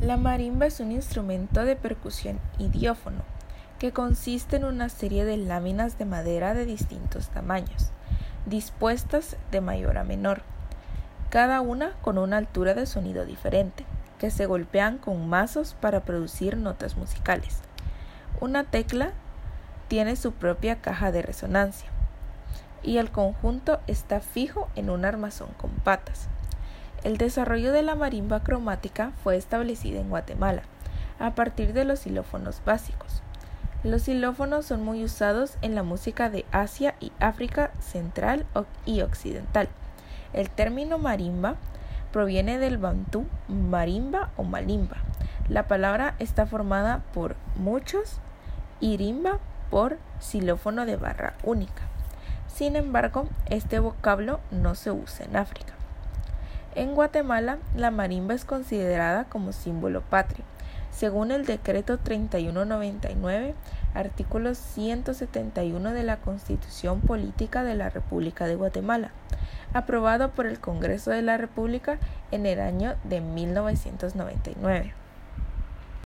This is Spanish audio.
La marimba es un instrumento de percusión idiófono que consiste en una serie de láminas de madera de distintos tamaños, dispuestas de mayor a menor, cada una con una altura de sonido diferente, que se golpean con mazos para producir notas musicales. Una tecla tiene su propia caja de resonancia y el conjunto está fijo en un armazón con patas. El desarrollo de la marimba cromática fue establecido en Guatemala a partir de los xilófonos básicos. Los xilófonos son muy usados en la música de Asia y África central y occidental. El término marimba proviene del bantú marimba o malimba. La palabra está formada por muchos y rimba por xilófono de barra única. Sin embargo, este vocablo no se usa en África. En Guatemala, la marimba es considerada como símbolo patrio, según el decreto 3199, artículo 171 de la Constitución Política de la República de Guatemala, aprobado por el Congreso de la República en el año de 1999.